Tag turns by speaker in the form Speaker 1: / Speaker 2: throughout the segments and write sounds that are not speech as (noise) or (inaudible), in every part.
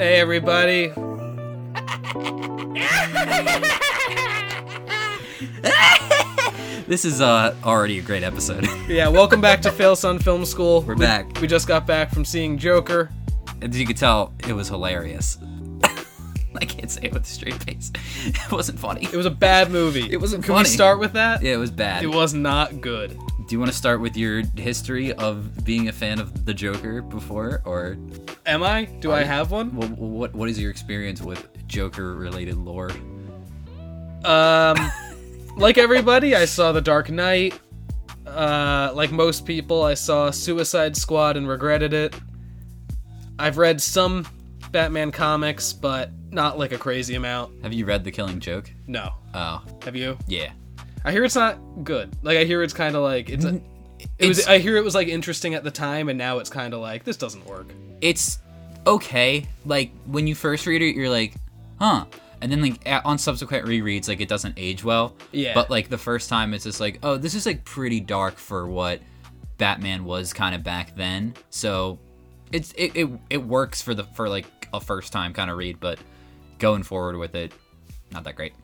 Speaker 1: Hey, everybody. (laughs)
Speaker 2: This is uh already a great episode. (laughs)
Speaker 1: Yeah, welcome back to Fail Son Film School.
Speaker 2: We're
Speaker 1: We-
Speaker 2: back.
Speaker 1: We just got back from seeing Joker.
Speaker 2: As you could tell, it was hilarious. (laughs) I can't say it with a straight face. It wasn't funny.
Speaker 1: It was a bad movie.
Speaker 2: It wasn't
Speaker 1: Can
Speaker 2: funny.
Speaker 1: we start with that?
Speaker 2: Yeah, it was bad.
Speaker 1: It was not good.
Speaker 2: Do you want to start with your history of being a fan of the Joker before, or
Speaker 1: Am I? Do I have one?
Speaker 2: what? What, what is your experience with Joker-related lore?
Speaker 1: Um, like everybody, I saw The Dark Knight. Uh, like most people, I saw Suicide Squad and regretted it. I've read some Batman comics, but not like a crazy amount.
Speaker 2: Have you read The Killing Joke?
Speaker 1: No.
Speaker 2: Oh,
Speaker 1: Have you?
Speaker 2: yeah.
Speaker 1: I hear it's not good. Like I hear it's kind of like it's. A, it was.
Speaker 2: It's-
Speaker 1: I hear it was like interesting at the time, and now it's kind of like this doesn't work.
Speaker 2: It's okay. Like when you first read it, you're like, huh. And then like on subsequent rereads, like it doesn't age well.
Speaker 1: Yeah.
Speaker 2: But like the first time, it's just like, oh, this is like pretty dark for what Batman was kind of back then. So it's it, it it works for the for like a first time kind of read, but going forward with it, not that great.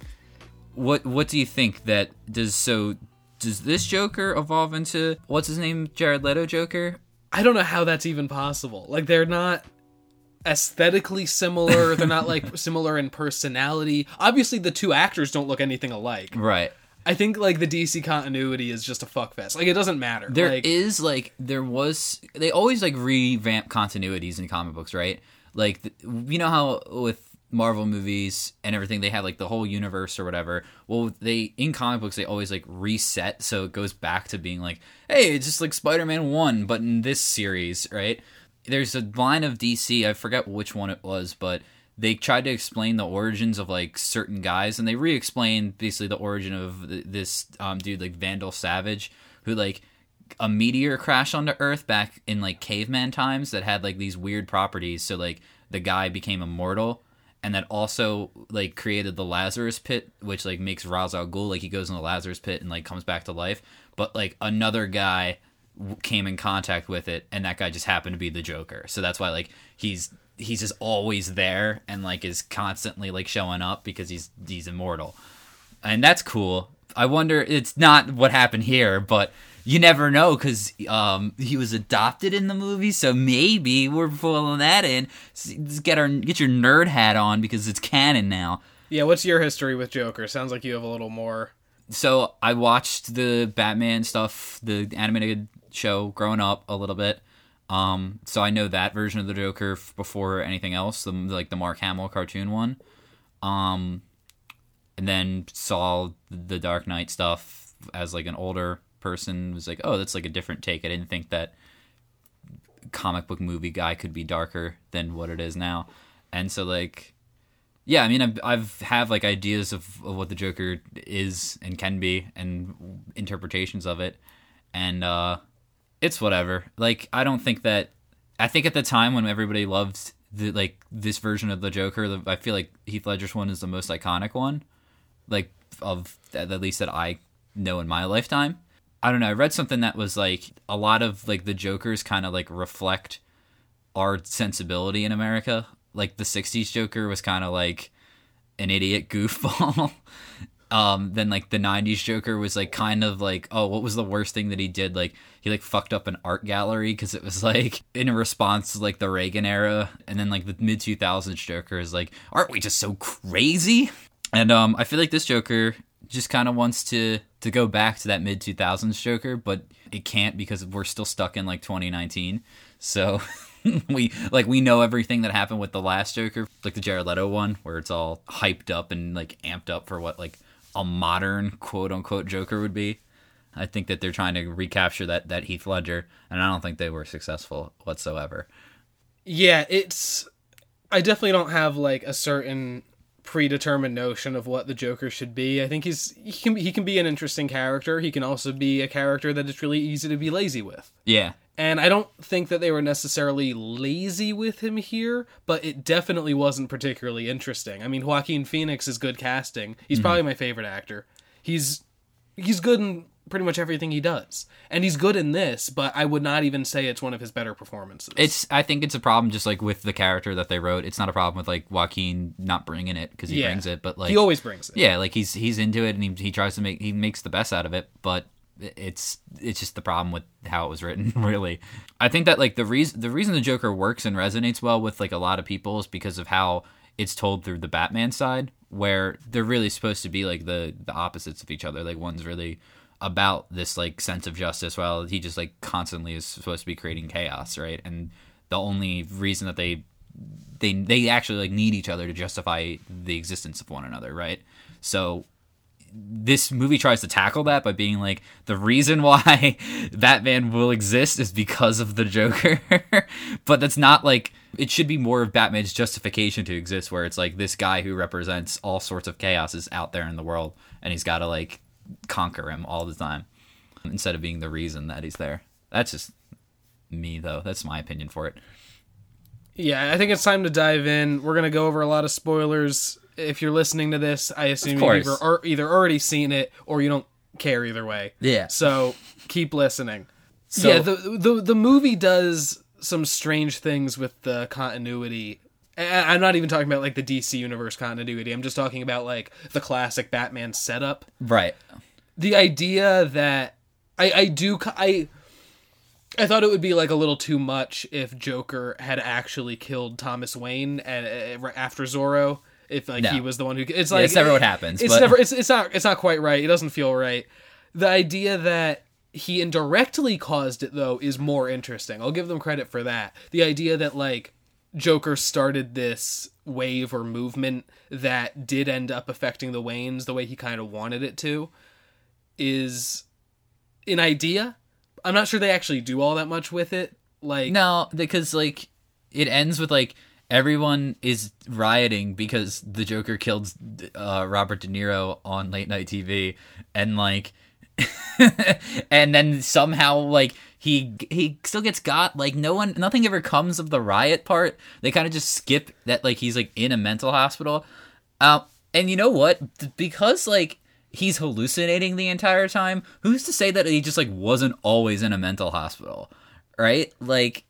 Speaker 2: What what do you think that does so? Does this Joker evolve into what's his name? Jared Leto Joker?
Speaker 1: I don't know how that's even possible. Like they're not aesthetically similar. they're not like similar in personality. Obviously, the two actors don't look anything alike.
Speaker 2: Right.
Speaker 1: I think like the DC continuity is just a fuckfest. Like it doesn't matter.
Speaker 2: There is
Speaker 1: like,
Speaker 2: like there was they always like revamp continuities in comic books, right? Like th- you know how with Marvel movies and everything they have like the whole universe or whatever. Well, they in comic books they always like reset so it goes back to being like, hey, it's just like Spider-Man 1 but in this series, right? There's a line of DC, I forget which one it was, but they tried to explain the origins of like certain guys and they re-explained basically the origin of this um, dude like Vandal Savage who like a meteor crashed onto Earth back in like caveman times that had like these weird properties. So like the guy became immortal, and that also like created the Lazarus pit, which like makes Ra's al Ghul like he goes in the Lazarus pit and like comes back to life. But like another guy came in contact with it, and that guy just happened to be the Joker. So that's why like he's he's just always there and like is constantly like showing up because he's he's immortal and that's cool. I wonder. It's not what happened here, but you never know because um, he was adopted in the movie, so maybe we're pulling that in. Just get our get your nerd hat on because it's canon now.
Speaker 1: yeah. What's your history with Joker? Sounds like you have a little more.
Speaker 2: So I watched the Batman stuff, the animated show, growing up a little bit. Um, so I know that version of the Joker f- before anything else, the like the Mark Hamill cartoon one. Um, and then saw the Dark Knight stuff as like an older person. Was like, oh, that's like a different take. I didn't think that comic book movie guy could be darker than what it is now. And so like, yeah, I mean, I've I've have like ideas of, of what the Joker is and can be, and interpretations of it, and uh, it's whatever. Like, I don't think that. I think at the time when everybody loved the like this version of the Joker, the, I feel like Heath Ledger's one is the most iconic one, like of at least that I know in my lifetime. I don't know. I read something that was like a lot of like the Jokers kind of like reflect our sensibility in America. Like the '60s Joker was kind of like an idiot goofball. (laughs) um, then like the '90s Joker was like kind of like, oh, what was the worst thing that he did? Like he like fucked up an art gallery because it was (laughs) like in response to like the Reagan era. And then like the mid 2000s Joker is like, aren't we just so crazy? And um, I feel like this Joker just kind of wants to to go back to that mid 2000s Joker, but it can't because we're still stuck in like 2019. So (laughs) we like we know everything that happened with the last Joker, like the Jared Leto one, where it's all hyped up and like amped up for what like a modern quote unquote Joker would be. I think that they're trying to recapture that that Heath Ledger, and I don't think they were successful whatsoever.
Speaker 1: Yeah, it's. I definitely don't have like a certain predetermined notion of what the Joker should be. I think he's he can he can be an interesting character. He can also be a character that it's really easy to be lazy with.
Speaker 2: Yeah,
Speaker 1: And I don't think that they were necessarily lazy with him here, but it definitely wasn't particularly interesting. I mean, Joaquin Phoenix is good casting. He's mm-hmm. probably my favorite actor. He's he's good in pretty much everything he does. And he's good in this, but I would not even say it's one of his better performances.
Speaker 2: It's I think it's a problem just like with the character that they wrote. It's not a problem with like Joaquin not bringing it because he
Speaker 1: Yeah.
Speaker 2: brings it, but like
Speaker 1: he always brings it.
Speaker 2: yeah, like he's he's into it and he he tries to make he makes the best out of it, but it's it's just the problem with how it was written (laughs) really i think that like the reason the reason the joker works and resonates well with like a lot of people is because of how it's told through the batman side where they're really supposed to be like the the opposites of each other like one's really about this like sense of justice while he just like constantly is supposed to be creating chaos right and the only reason that they they they actually like need each other to justify the existence of one another right so this movie tries to tackle that by being like the reason (laughs) why Batman will exist is because of the Joker. (laughs) but that's not like it should be more of Batman's justification to exist where it's like this guy who represents all sorts of chaos is out there in the world and he's got to like conquer him all the time instead of being the reason that he's there. That's just me though. That's my opinion for it.
Speaker 1: Yeah, I think it's time to dive in. We're gonna go over a lot of spoilers. If you're listening to this, I assume you've either, already seen it or you don't care either way.
Speaker 2: Yeah.
Speaker 1: So keep listening.
Speaker 2: So-
Speaker 1: yeah, the, the the movie does some strange things with the continuity. And I'm not even talking about like the DC universe continuity. I'm just talking about like the classic Batman setup.
Speaker 2: Right.
Speaker 1: The idea that I I do I I thought it would be like a little too much if Joker had actually killed Thomas Wayne uh, after Zorro. If like
Speaker 2: No.
Speaker 1: he was the one who it's
Speaker 2: Yeah,
Speaker 1: like
Speaker 2: it's never what happens,
Speaker 1: It's
Speaker 2: but-
Speaker 1: never it's it's not it's not quite right. It doesn't feel right. The idea that he indirectly caused it though is more interesting. I'll give them credit for that. The idea that like Joker started this wave or movement that did end up affecting the Waynes the way he kind of wanted it to is an idea. I'm not sure they actually do all that much with it. Like
Speaker 2: No, because like it ends with like everyone is rioting because the Joker killed uh, Robert De Niro on late night TV, and like, (laughs) and then somehow like he he still gets got. Like no one, nothing ever comes of the riot part. They kind of just skip that like he's like in a mental hospital. Um, and you know what? Because like he's hallucinating the entire time. Who's to say that he just like wasn't always in a mental hospital? Right? Like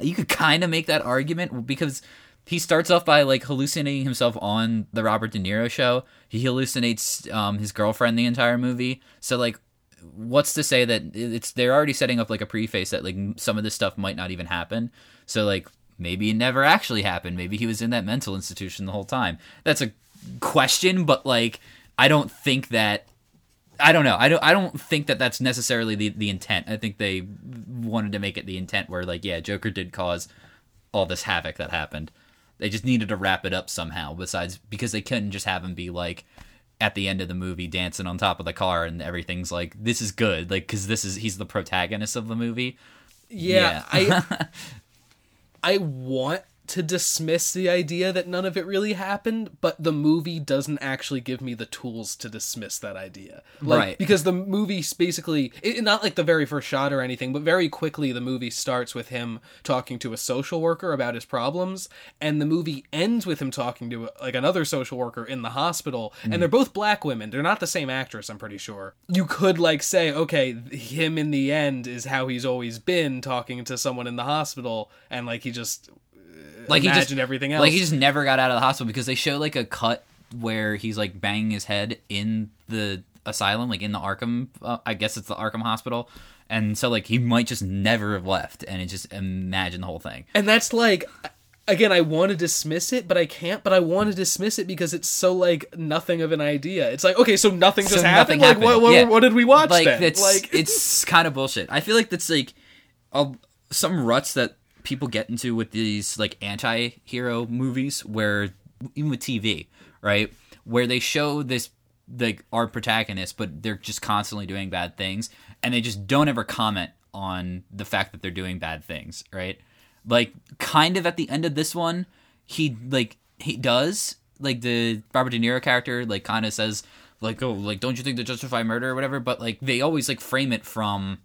Speaker 2: you could kind of make that argument because he starts off by like hallucinating himself on the Robert De Niro show. He hallucinates um, his girlfriend the entire movie. So like, what's to say that it's they're already setting up like a preface that like some of this stuff might not even happen. So like maybe it never actually happened. Maybe he was in that mental institution the whole time. That's a question, but like I don't think that I don't know. I don't. I don't think that that's necessarily the the intent. I think they wanted to make it the intent where like, yeah, Joker did cause all this havoc that happened. They just needed to wrap it up somehow. Besides, because they couldn't just have him be like at the end of the movie dancing on top of the car and everything's like, this is good, like because this is he's the protagonist of the movie.
Speaker 1: yeah, I (laughs) I want to dismiss the idea that none of it really happened, but the movie doesn't actually give me the tools to dismiss that idea. Like,
Speaker 2: Right.
Speaker 1: Because the movie basically, it, not like the very first shot or anything, but very quickly the movie starts with him talking to a social worker about his problems, and the movie ends with him talking to like another social worker in the hospital, and they're both black women. They're not the same actress, I'm pretty sure. You could like say, okay, him in the end is how he's always been talking to someone in the hospital, and like he just
Speaker 2: like he just
Speaker 1: imagine everything else.
Speaker 2: Like he just never got out of the hospital because they show like a cut where he's like banging his head in the asylum, like in the Arkham. Uh, I guess it's the Arkham Hospital, and so like he might just never have left, and it just imagine the whole thing.
Speaker 1: And that's like again, I want to dismiss it, but I can't. But I want to dismiss it because it's so like nothing of an idea. It's like okay, so nothing just
Speaker 2: So
Speaker 1: happened.
Speaker 2: nothing
Speaker 1: Like
Speaker 2: happened.
Speaker 1: what, what,
Speaker 2: Yeah.
Speaker 1: what did we watch
Speaker 2: like
Speaker 1: then? (laughs)
Speaker 2: it's
Speaker 1: like
Speaker 2: it's kind of bullshit. I feel like that's like a, some ruts that people get into with these like anti-hero movies where even with TV, right? Where they show this like our protagonist but they're just constantly doing bad things and they just don't ever comment on the fact that they're doing bad things, right? Like kind of at the end of this one, he like he does like the Robert De Niro character like kind of says like oh like don't you think they justify murder or whatever but like they always like frame it from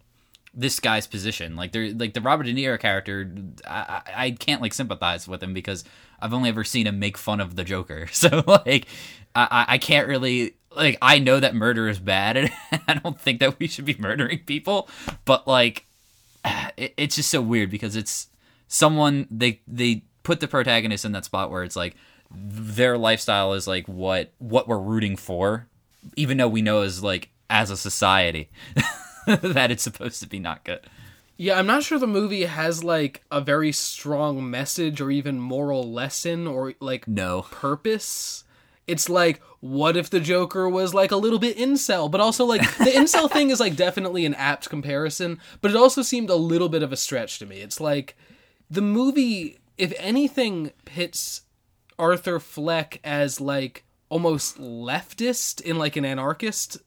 Speaker 2: this guy's position. Like they're like the Robert De Niro character, I, I can't like sympathize with him because I've only ever seen him make fun of the Joker. (laughs) So like I I- can't really like I know that murder is bad (laughs) and I don't think that we should be murdering people, but like (sighs) it, it's just so weird because it's someone they they put the protagonist in that spot where it's like their lifestyle is like what what we're rooting for even though we know as like as a society (laughs) (laughs) that it's supposed to be not good
Speaker 1: Yeah, I'm not sure the movie has like a very strong message or even moral lesson or like
Speaker 2: no
Speaker 1: purpose. It's like, what if the Joker was like a little bit incel, but also like the (laughs) incel thing is like definitely an apt comparison, but it also seemed a little bit of a stretch to me. It's like the movie, if anything, pits Arthur Fleck as like almost leftist in like an anarchist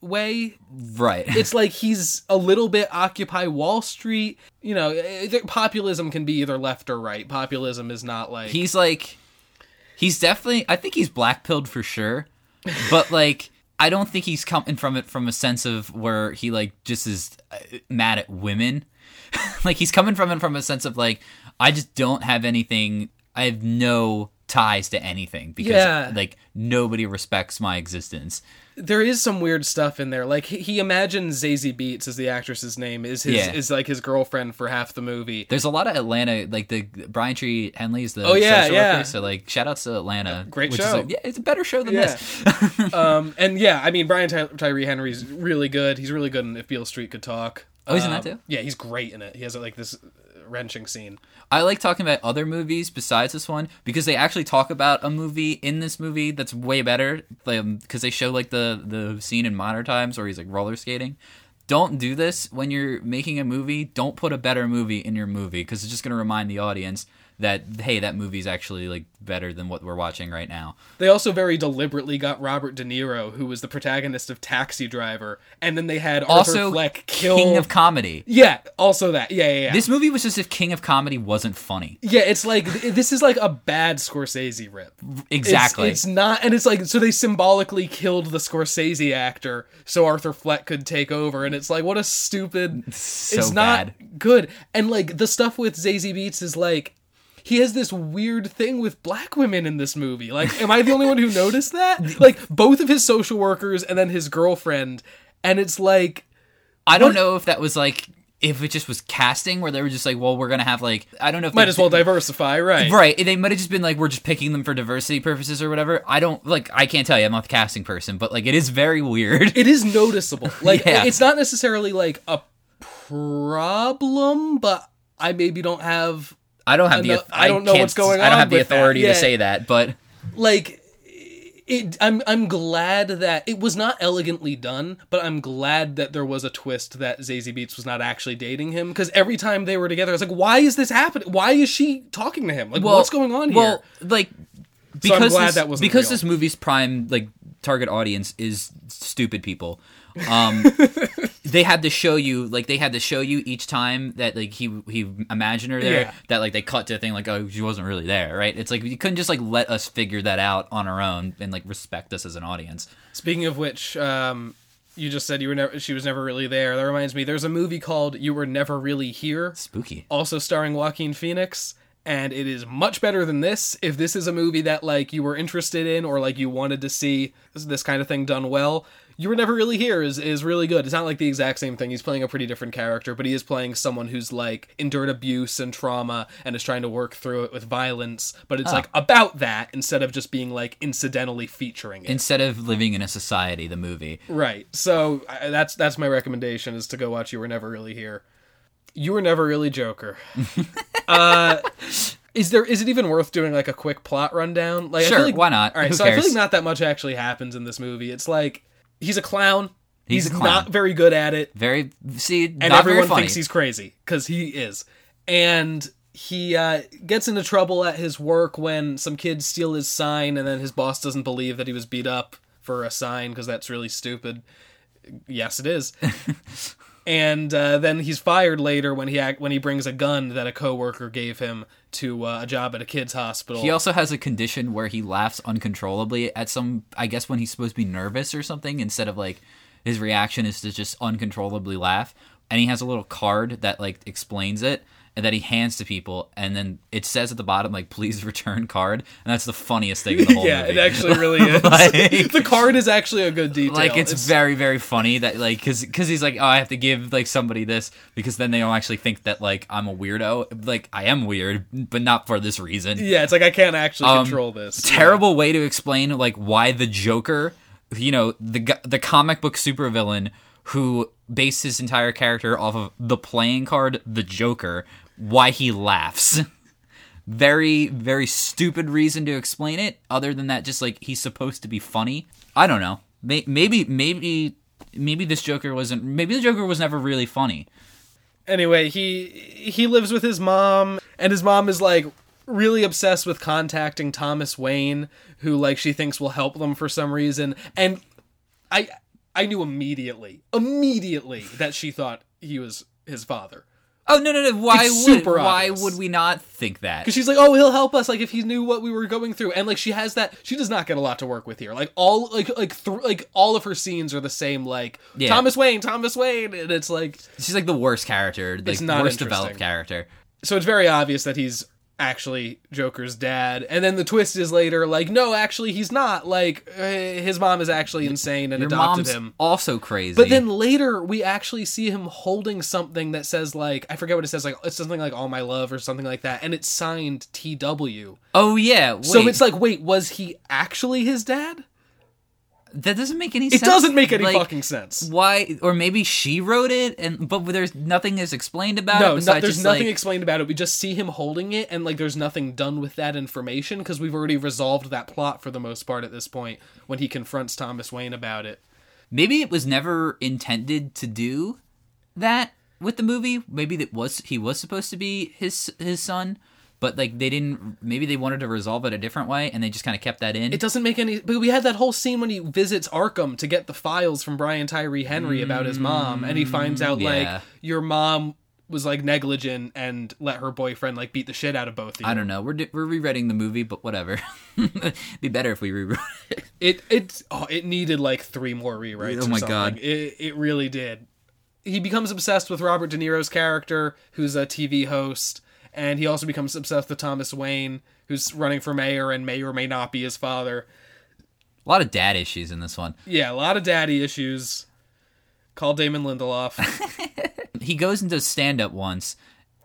Speaker 1: way.
Speaker 2: Right. (laughs)
Speaker 1: It's like he's a little bit occupy wall street. You know eh, eh, populism can be either left or right. Populism is not like
Speaker 2: he's like he's definitely i think he's black pilled for sure but (laughs) like i don't think he's coming from it from a sense of where he like just is uh, mad at women. (laughs) Like he's coming from it from a sense of like i just don't have anything i have no ties to anything because
Speaker 1: Yeah.
Speaker 2: like nobody respects my existence
Speaker 1: there is some weird stuff in there like he, he imagines Zazie Beetz as the actress's name is his
Speaker 2: Yeah.
Speaker 1: is like his girlfriend for half the movie
Speaker 2: there's a lot of atlanta like the Brian Tyree Henry is the
Speaker 1: Oh, yeah,
Speaker 2: social
Speaker 1: yeah.
Speaker 2: worker, so like shout outs to atlanta
Speaker 1: Great
Speaker 2: which is,
Speaker 1: show.
Speaker 2: like, yeah it's a better show than
Speaker 1: Yeah.
Speaker 2: this (laughs)
Speaker 1: um and yeah i mean brian Ty- tyree henry's really good he's really good in if beale street could talk
Speaker 2: Oh, he's in
Speaker 1: Um,
Speaker 2: that too?
Speaker 1: yeah he's great in it he has like this wrenching scene
Speaker 2: I like talking about other movies besides this one because they actually talk about a movie in this movie that's way better. Because um, they show like the the scene in Modern Times where he's like roller skating. Don't do this when you're making a movie. Don't put a better movie in your movie because it's just going to remind the audience that hey, that movie's actually like better than what we're watching right now.
Speaker 1: They also very deliberately got Robert De Niro, who was the protagonist of Taxi Driver, and then they had Arthur
Speaker 2: Also,
Speaker 1: Fleck kill.
Speaker 2: King of Comedy.
Speaker 1: yeah, also that. Yeah, yeah, yeah.
Speaker 2: This movie was just if King of Comedy wasn't funny.
Speaker 1: yeah, it's like this is like a bad Scorsese rip. It's-
Speaker 2: Exactly.
Speaker 1: It's, not, and it's like so they symbolically killed the Scorsese actor so Arthur Fleck could take over, and it's like what a stupid.
Speaker 2: so
Speaker 1: it's not
Speaker 2: bad.
Speaker 1: good, and like the stuff with Zazie Beetz is like. He has this weird thing with black women in this movie. Like, am I the only one who noticed that? (laughs) Like, both of his social workers and then his girlfriend, and it's like,
Speaker 2: I don't
Speaker 1: What-
Speaker 2: know if that was like if it just was casting where they were just like, well, we're gonna have like I don't know if
Speaker 1: might as well diversify, right?
Speaker 2: Right. They might have just been like, we're just picking them for diversity purposes or whatever. I don't like. I can't tell you. I'm not the casting person, but like, it is very weird.
Speaker 1: it is noticeable. (laughs) Like
Speaker 2: Yeah.
Speaker 1: it's not necessarily like a problem, but I maybe don't have
Speaker 2: I don't have the.
Speaker 1: I don't know what's going on.
Speaker 2: I don't have the authority
Speaker 1: Yeah.
Speaker 2: to say that, but
Speaker 1: like it I'm I'm glad that it was not elegantly done, but I'm glad that there was a twist that Zazie Beetz was not actually dating him because every time they were together I was like why is this happening? Why is she talking to him? Like
Speaker 2: well,
Speaker 1: what's going on here?
Speaker 2: Well, like because
Speaker 1: glad
Speaker 2: this,
Speaker 1: that wasn't
Speaker 2: because
Speaker 1: real.
Speaker 2: this movie's prime like target audience is stupid people. Um, (laughs) they had to show you like they had to show you each time that like he he imagined her there
Speaker 1: Yeah.
Speaker 2: that like they cut to a thing like oh she wasn't really there right it's like you couldn't just like let us figure that out on our own and like respect us as an audience
Speaker 1: Speaking of which, um, you just said you were never she was never really there. That reminds me, there's a movie called You Were Never Really Here,
Speaker 2: spooky
Speaker 1: also starring Joaquin Phoenix, and it is much better than this. If this is a movie that like you were interested in or like you wanted to see this, this kind of thing done well, You Were Never Really Here is is really good. It's not like the exact same thing. He's playing a pretty different character, but he is playing someone who's like endured abuse and trauma and is trying to work through it with violence, but it's
Speaker 2: Ah.
Speaker 1: like about that instead of just being like incidentally featuring it.
Speaker 2: instead of living in a society the movie
Speaker 1: Right. So I, that's that's my recommendation is to go watch You Were Never Really Here. You were never really Joker. (laughs) uh, is there is it even worth doing like a quick plot rundown? Like I
Speaker 2: Sure,
Speaker 1: feel like,
Speaker 2: why not?
Speaker 1: All right,
Speaker 2: Who
Speaker 1: so I feel like not that much actually happens in this movie. It's like he's a clown.
Speaker 2: He's
Speaker 1: He's,
Speaker 2: a clown.
Speaker 1: not very good at it,
Speaker 2: very see
Speaker 1: and everyone thinks he's crazy because he is. And he uh, gets into trouble at his work when some kids steal his sign, and then his boss doesn't believe that he was beat up for a sign because that's really stupid. Yes, it is. (laughs) and uh, then he's fired later when he act- when he brings a gun that a coworker gave him to uh, a job at a kids hospital.
Speaker 2: He also has a condition where he laughs uncontrollably at some, I guess, when he's supposed to be nervous or something, instead of like his reaction is to just uncontrollably laugh. and he has a little card that like explains it and that he hands to people and then it says at the bottom like please (laughs) return card and that's the funniest thing in the whole
Speaker 1: yeah,
Speaker 2: movie.
Speaker 1: it actually really (laughs) is.
Speaker 2: Like- (laughs)
Speaker 1: the card is actually a good detail.
Speaker 2: like it's, very very funny that like because because he's like oh I have to give like somebody this because then they don't actually think that like I'm a weirdo like I am weird but not for this reason
Speaker 1: yeah. It's like I can't actually
Speaker 2: Um,
Speaker 1: control this.
Speaker 2: terrible way to explain like why the Joker, you know, the the comic book supervillain who based his entire character off of the playing card the Joker, why he laughs. very very stupid reason to explain it other than that just like he's supposed to be funny. I don't know. May- Maybe maybe maybe this Joker wasn't maybe the Joker was never really funny.
Speaker 1: anyway, he he lives with his mom, and his mom is like really obsessed with contacting Thomas Wayne, who like she thinks will help them for some reason. And I I knew immediately, immediately that she thought he was his father.
Speaker 2: Oh no no no! Why
Speaker 1: It's
Speaker 2: would
Speaker 1: super
Speaker 2: why
Speaker 1: obvious.
Speaker 2: would we not think that?
Speaker 1: Because she's like, oh, he'll help us. Like if he knew what we were going through, and like she has that. She does not get a lot to work with here. Like all like like th- like all of her scenes are the same. Like
Speaker 2: Yeah.
Speaker 1: Thomas Wayne, Thomas Wayne, and it's like
Speaker 2: She's like the worst character, like
Speaker 1: It's not
Speaker 2: worst
Speaker 1: interesting.
Speaker 2: developed character.
Speaker 1: so it's very obvious that he's actually Joker's dad. And then the twist is later like, no, actually he's not. Like uh, his mom is actually insane and
Speaker 2: Your
Speaker 1: adopted
Speaker 2: mom's
Speaker 1: him.
Speaker 2: also crazy.
Speaker 1: But then later we actually see him holding something that says like I forget what it says like it's something like all my love or something like that and it's signed TW.
Speaker 2: oh yeah, wait,
Speaker 1: So it's like wait, was he actually his dad?
Speaker 2: That doesn't make any
Speaker 1: It
Speaker 2: sense.
Speaker 1: It doesn't make any
Speaker 2: Like,
Speaker 1: fucking sense.
Speaker 2: Why? Or maybe she wrote it, and but there's nothing is explained about
Speaker 1: No,
Speaker 2: it.
Speaker 1: no there's nothing
Speaker 2: like,
Speaker 1: explained about it. We just see him holding it, and like there's nothing done with that information because we've already resolved that plot for the most part at this point when he confronts Thomas Wayne about it.
Speaker 2: maybe it was never intended to do that with the movie. Maybe that was he was supposed to be his his son, but like they didn't. Maybe they wanted to resolve it a different way, and they just kind of kept that in.
Speaker 1: It doesn't make any. But we had that whole scene when he visits Arkham to get the files from Brian Tyree Henry about his mom, and he finds out mm,
Speaker 2: yeah.
Speaker 1: like your mom was like negligent and let her boyfriend like beat the shit out of both of you.
Speaker 2: I don't know. We're di- we're rewriting the movie, but whatever. (laughs) Be better if we rewrote it.
Speaker 1: It it oh, it needed like three more rewrites.
Speaker 2: Oh my. God.
Speaker 1: It it really did. He becomes obsessed with Robert De Niro's character, who's a TV host, and he also becomes obsessed with Thomas Wayne, who's running for mayor and may or may not be his father.
Speaker 2: A lot of dad issues in this one.
Speaker 1: Yeah, a lot of daddy issues. Call Damon Lindelof. (laughs)
Speaker 2: He goes into stand up once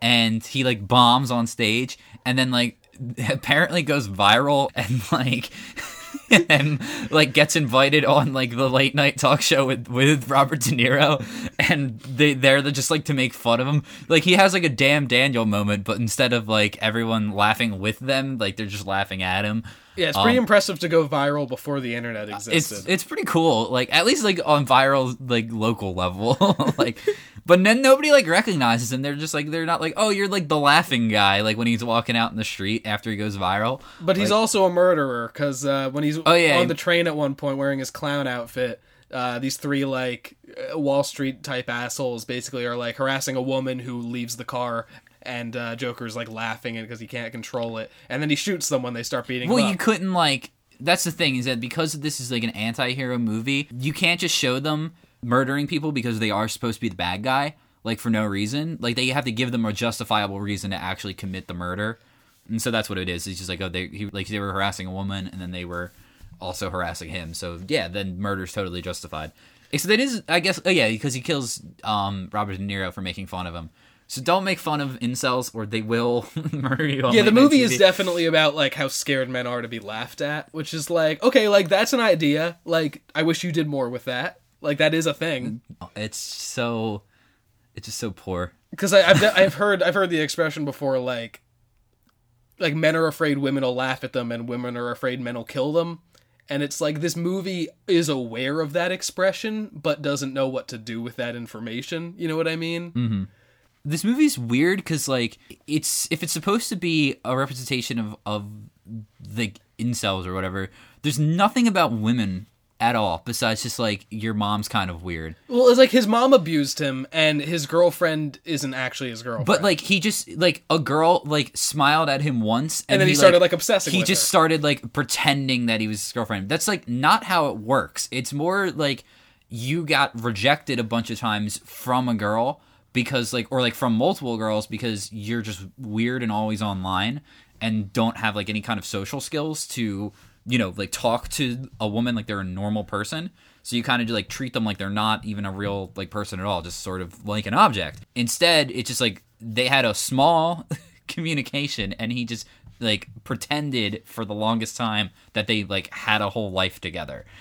Speaker 2: and he like bombs on stage and then like (laughs) apparently goes viral and like (laughs) (laughs) and like gets invited on like the late night talk show with with Robert De Niro and they they're just like to make fun of him. Like he has like a damn Daniel moment, but instead of like everyone laughing with them, like they're just laughing at him.
Speaker 1: Yeah, it's pretty impressive to go viral before the internet existed.
Speaker 2: Um, It's it's pretty cool. Like at least like on viral like local level. (laughs) like but then nobody like recognizes him. They're just like they're not like, "Oh, you're like the laughing guy" like when he's walking out in the street after he goes viral.
Speaker 1: But he's also a murderer because uh, when he's
Speaker 2: Oh, yeah.
Speaker 1: on the train at one point wearing his clown outfit, uh, these three like uh, Wall Street type assholes basically are like harassing a woman who leaves the car, and uh, Joker's like laughing because he can't control it, and then he shoots them when they start beating
Speaker 2: Well, you couldn't like. That's the thing is that because this is like an anti-hero movie, you can't just show them murdering people because they are supposed to be the bad guy, like for no reason. Like they have to give them a justifiable reason to actually commit the murder, and so that's what it is. It's just like oh, they he, like they were harassing a woman, and then they were also harassing him. So yeah, then murder's totally justified. Except it is, I guess, oh yeah, because he kills um, Robert De Niro for making fun of him. So don't make fun of incels, or they will (laughs) murder you. On
Speaker 1: yeah, the movie is definitely about like how scared men are to be laughed at, which is like okay, like that's an idea. Like I wish you did more with that. Like that is a thing.
Speaker 2: It's so it's just so poor.
Speaker 1: because I've I've heard I've heard the expression before like like men are afraid women will laugh at them and women are afraid men will kill them and it's like this movie is aware of that expression but doesn't know what to do with that information you know what i mean mm-hmm.
Speaker 2: This movie's weird because like it's if it's supposed to be a representation of of the incels or whatever, there's nothing about women at all besides just like your mom's kind of weird.
Speaker 1: well it's like his mom abused him and his girlfriend isn't actually his girlfriend
Speaker 2: But like he just like a girl like smiled at him once and,
Speaker 1: And then he
Speaker 2: like,
Speaker 1: started, like, obsessing
Speaker 2: He just
Speaker 1: her.
Speaker 2: started like pretending that he was his girlfriend. That's like not how it works. It's more like you got rejected a bunch of times from a girl because like or like from multiple girls because you're just weird and always online and don't have like any kind of social skills to you know like talk to a woman like they're a normal person. So you kind of like treat them like they're not even a real like person at all just sort of like an object. Instead it's just like they had a small (laughs) communication and he just like pretended for the longest time that they like had a whole life together. (laughs)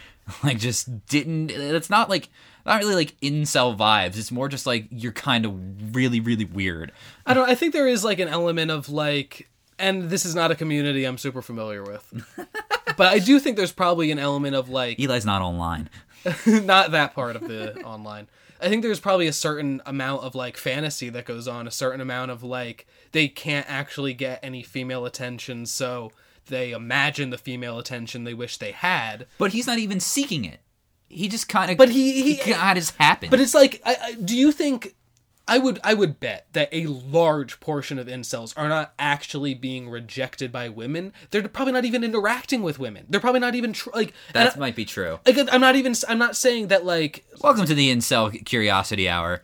Speaker 2: Like just didn't it's not like not really like incel vibes it's more just like you're kind of really really weird
Speaker 1: I don't. I think there is like an element of like, and this is not a community I'm super familiar with, (laughs) but I do think there's probably an element of like
Speaker 2: eli's not online (laughs)
Speaker 1: not that part of the (laughs) online. I think there's probably a certain amount of like fantasy that goes on, a certain amount of like they can't actually get any female attention, so they imagine the female attention they wish they had.
Speaker 2: but he's not even seeking it he just kind of
Speaker 1: But he- he-
Speaker 2: got his happen
Speaker 1: But it's like, I, I, do you think? I would I would bet that a large portion of incels are not actually being rejected by women. They're probably not even interacting with women. They're probably not even tr- like. and
Speaker 2: that might be true
Speaker 1: I, like I'm not even. I'm not saying that like
Speaker 2: welcome to the incel curiosity hour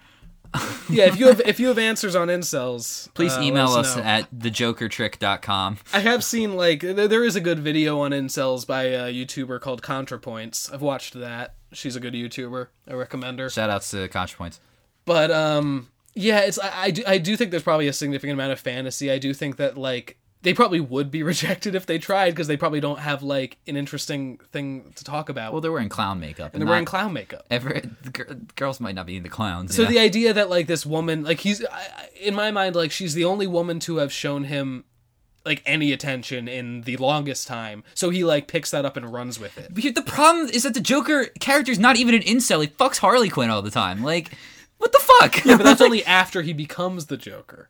Speaker 2: (laughs)
Speaker 1: yeah. If you have if you have answers on incels,
Speaker 2: please
Speaker 1: uh,
Speaker 2: email us
Speaker 1: know.
Speaker 2: at thejokertrick.com
Speaker 1: I have seen like there, there is a good video on incels by a YouTuber called ContraPoints. I've watched that. She's a good YouTuber. I recommend her.
Speaker 2: shout outs to ContraPoints
Speaker 1: But um, yeah, it's I, I do I do think there's probably a significant amount of fantasy. I do think that like they probably would be (laughs) rejected if they tried because they probably don't have like an interesting thing to talk about.
Speaker 2: well they're wearing clown makeup
Speaker 1: and they're wearing clown makeup. (laughs)
Speaker 2: Every, the gir- girls might not be into clowns.
Speaker 1: So
Speaker 2: know?
Speaker 1: the idea that like this woman, like he's I, I- in my mind, like she's the only woman to have shown him like any attention in the longest time. So he like picks that up and runs with it.
Speaker 2: But the problem is that the Joker character is not even an incel. He fucks Harley Quinn all the time. Like, what the fuck?
Speaker 1: Yeah, but that's only (laughs) after he becomes the Joker.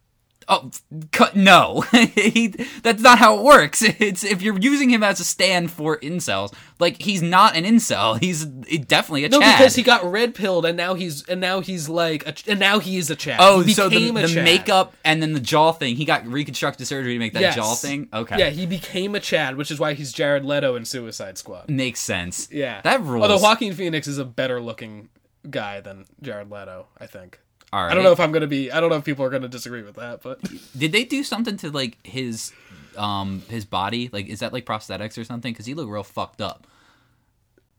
Speaker 2: Oh, cut, no. (laughs) he, that's not how it works. (laughs) It's if you're using him as a stand for incels, like he's not an incel. He's definitely a
Speaker 1: No,
Speaker 2: Chad.
Speaker 1: because he got red pilled and now he's and now he's like a, and now he is a Chad.
Speaker 2: Oh,
Speaker 1: he
Speaker 2: so the, the makeup and then the jaw thing. He got reconstructive surgery to make that
Speaker 1: Yes.
Speaker 2: jaw thing. Okay,
Speaker 1: Yeah, he became a Chad, which is why he's Jared Leto in Suicide Squad.
Speaker 2: makes sense.
Speaker 1: Yeah,
Speaker 2: that rules.
Speaker 1: Although Joaquin Phoenix is a better looking guy than Jared Leto, I think.
Speaker 2: All right.
Speaker 1: I don't know if I'm gonna be. I don't know if people are gonna disagree with that, but (laughs)
Speaker 2: Did they do something to like his um his body? Like is that like prosthetics or something? Because he looked real fucked up.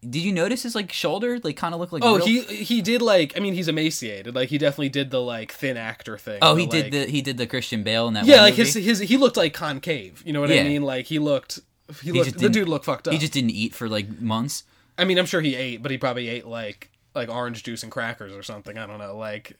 Speaker 2: Did you notice his like shoulder like kind of looked like?
Speaker 1: oh,
Speaker 2: real-
Speaker 1: he he did like. I mean, he's emaciated. Like he definitely did the like thin actor thing.
Speaker 2: Oh,
Speaker 1: the,
Speaker 2: he did
Speaker 1: like-
Speaker 2: the he did the Christian Bale in that.
Speaker 1: Yeah, like
Speaker 2: movie.
Speaker 1: his his he looked like concave. You know what I mean? Like he looked. He looked. The dude looked fucked up.
Speaker 2: He just didn't eat for like months.
Speaker 1: I mean, I'm sure he ate, but he probably ate like like orange juice and crackers or something. I don't know. Like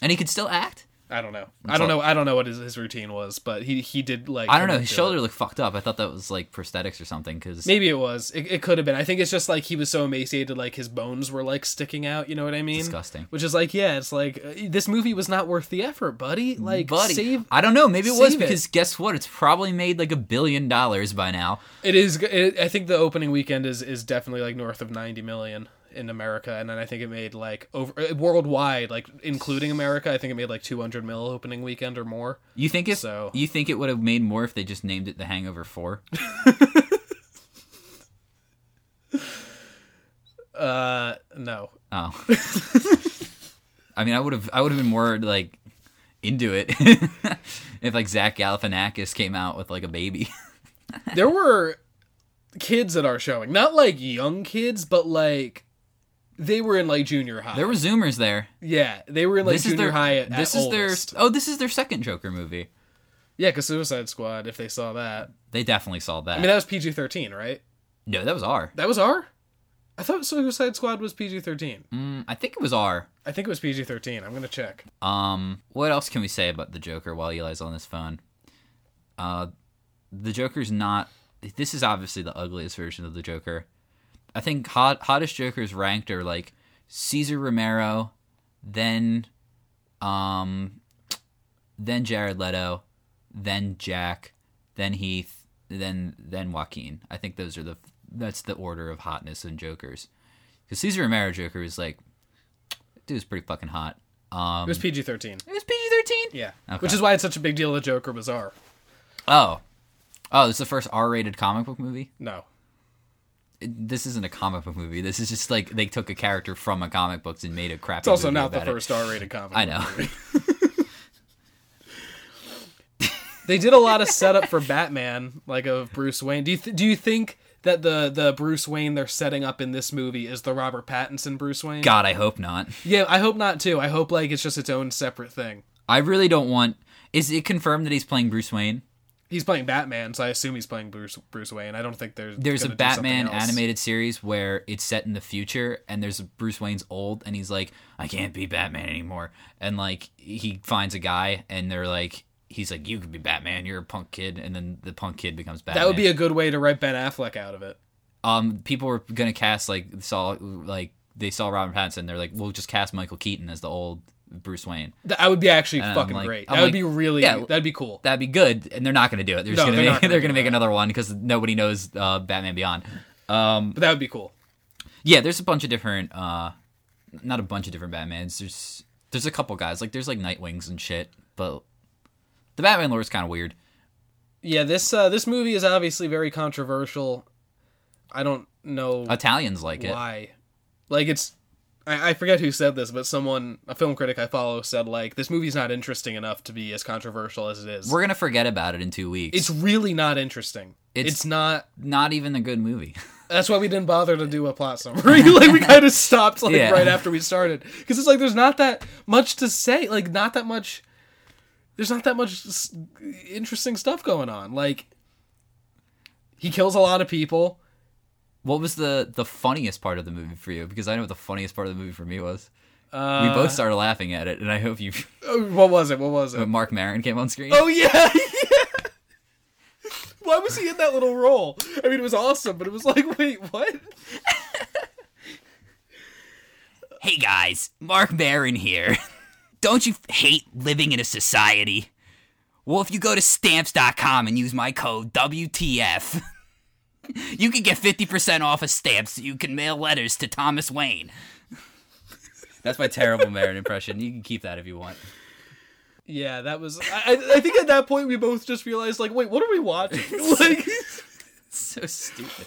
Speaker 2: And he could still act.
Speaker 1: I don't know. I don't know. I don't know what his, his routine was, but he he did like.
Speaker 2: I don't know. His shoulder
Speaker 1: it.
Speaker 2: looked fucked up. I thought that was like prosthetics or something. Because
Speaker 1: Maybe it was. It, it could have been. I think it's just like he was so emaciated, like his bones were like sticking out. You know what I mean?
Speaker 2: disgusting.
Speaker 1: Which is like, yeah, it's like uh, this movie was not worth the effort, buddy. Like,
Speaker 2: Buddy,
Speaker 1: save.
Speaker 2: I don't know. Maybe it was
Speaker 1: save it.
Speaker 2: because guess what? It's probably made like a billion dollars by now.
Speaker 1: It is. I think the opening weekend is is definitely like north of ninety million in America, and then I think it made like over uh, worldwide, like including America. I think it made like two hundred mil opening weekend or more.
Speaker 2: You think if
Speaker 1: So-
Speaker 2: you think it would have made more if they just named it The Hangover Four? (laughs)
Speaker 1: Uh, no.
Speaker 2: Oh. (laughs) I mean, I would have I would have been more like into it (laughs) if like Zach Galifianakis came out with like a baby.
Speaker 1: there were kids at our showing, not like young kids, but like they were in like junior high.
Speaker 2: there were Zoomers there.
Speaker 1: yeah, they were in like
Speaker 2: this is
Speaker 1: junior
Speaker 2: their
Speaker 1: high. At,
Speaker 2: this
Speaker 1: at
Speaker 2: is
Speaker 1: oldest.
Speaker 2: their oh this is their second Joker movie.
Speaker 1: yeah, because Suicide Squad. If they saw that,
Speaker 2: They definitely saw that.
Speaker 1: I mean that was PG thirteen, right?
Speaker 2: no, that was R.
Speaker 1: That was R. I thought Suicide Squad was PG thirteen.
Speaker 2: Mm, I think it was R.
Speaker 1: I think it was PG thirteen. I'm gonna check.
Speaker 2: Um, what else can we say about the Joker while Eli's on his phone? Uh, the Joker's not. This is obviously the ugliest version of the Joker. I think hot hottest Jokers ranked are like Cesar Romero, then, um, then Jared Leto, then Jack, then Heath, then then Joaquin. I think those are the that's the order of hotness in Jokers. Because Cesar Romero Joker is like, dude's pretty fucking hot. Um,
Speaker 1: It was PG thirteen.
Speaker 2: it was PG thirteen.
Speaker 1: Yeah,
Speaker 2: Okay.
Speaker 1: which is why it's such a big deal that Joker was R.
Speaker 2: Oh, oh, this is the first R rated comic book movie.
Speaker 1: No,
Speaker 2: this isn't a comic book movie. This is just like they took a character from a comic books and made a crappy.
Speaker 1: It's also not the first R-rated comic.
Speaker 2: I know.
Speaker 1: movie. (laughs) they did a lot of setup for Batman, like of Bruce Wayne. Do you th- do you think that the the Bruce Wayne they're setting up in this movie is the Robert Pattinson Bruce Wayne?
Speaker 2: God, I hope not.
Speaker 1: Yeah, I hope not too. I hope like it's just its own separate thing.
Speaker 2: I really don't want. Is it confirmed that he's playing Bruce Wayne?
Speaker 1: He's playing Batman, so I assume he's playing Bruce Bruce Wayne. I don't think there's
Speaker 2: There's a
Speaker 1: gonna do something
Speaker 2: Batman animated series where it's set in the future, and there's Bruce Wayne's old, and he's like, I can't be Batman anymore, and like he finds a guy, and they're like, he's like, you could be Batman, you're a punk kid, and then the punk kid becomes Batman.
Speaker 1: That would be a good way to write Ben Affleck out of it.
Speaker 2: um. People were gonna cast like saw like they saw Robin Pattinson, they're like, we'll just cast Michael Keaton as the old Bruce Wayne.
Speaker 1: That would be actually
Speaker 2: And
Speaker 1: fucking
Speaker 2: like-
Speaker 1: great.
Speaker 2: I'm
Speaker 1: That would
Speaker 2: like,
Speaker 1: be really.
Speaker 2: yeah,
Speaker 1: that'd be cool.
Speaker 2: That'd be good, and they're not gonna do it. They're just
Speaker 1: No,
Speaker 2: gonna
Speaker 1: they're
Speaker 2: make (laughs)
Speaker 1: gonna
Speaker 2: they're gonna make another one because nobody knows uh, Batman Beyond. Um.
Speaker 1: But that would be cool.
Speaker 2: Yeah, there's a bunch of different uh not a bunch of different Batmans. There's there's a couple guys. Like there's like Nightwings and shit, but the Batman lore is kind of weird.
Speaker 1: Yeah, this uh, this movie is obviously very controversial. I don't know
Speaker 2: Italians like it.
Speaker 1: why. Like it's, I, I forget who said this, but someone, a film critic I follow, said like this movie's not interesting enough to be as controversial as it is.
Speaker 2: We're gonna forget about it in two weeks.
Speaker 1: it's really not interesting.
Speaker 2: It's-
Speaker 1: It's, not.
Speaker 2: not even a good movie. (laughs)
Speaker 1: That's why we didn't bother to do a plot summary. (laughs) like we kind of stopped like
Speaker 2: Yeah.
Speaker 1: right after we started because it's like there's not that much to say. Like not that much. There's not that much interesting stuff going on. Like he kills a lot of people.
Speaker 2: What was the the funniest part of the movie for you? Because I know what the funniest part of the movie for me was.
Speaker 1: Uh,
Speaker 2: we both started laughing at it, and I hope you.
Speaker 1: oh, (laughs) What was it? What was it?
Speaker 2: when Marc Maron came on screen.
Speaker 1: Oh yeah, (laughs) yeah. Why was he in that little role? I mean, it was awesome, but it was like, (laughs) wait, what?
Speaker 2: Hey guys, Marc Maron here. Don't you hate living in a society? Well, if you go to stamps.com and use my code WTF, (laughs) you can get 50% off of stamps you can mail letters to Thomas Wayne. That's my terrible Maron impression. You can keep that if you want.
Speaker 1: Yeah, that was. I, I- I think at that point we both just realized, like, wait, what are we watching? (laughs) (laughs) like,
Speaker 2: So stupid.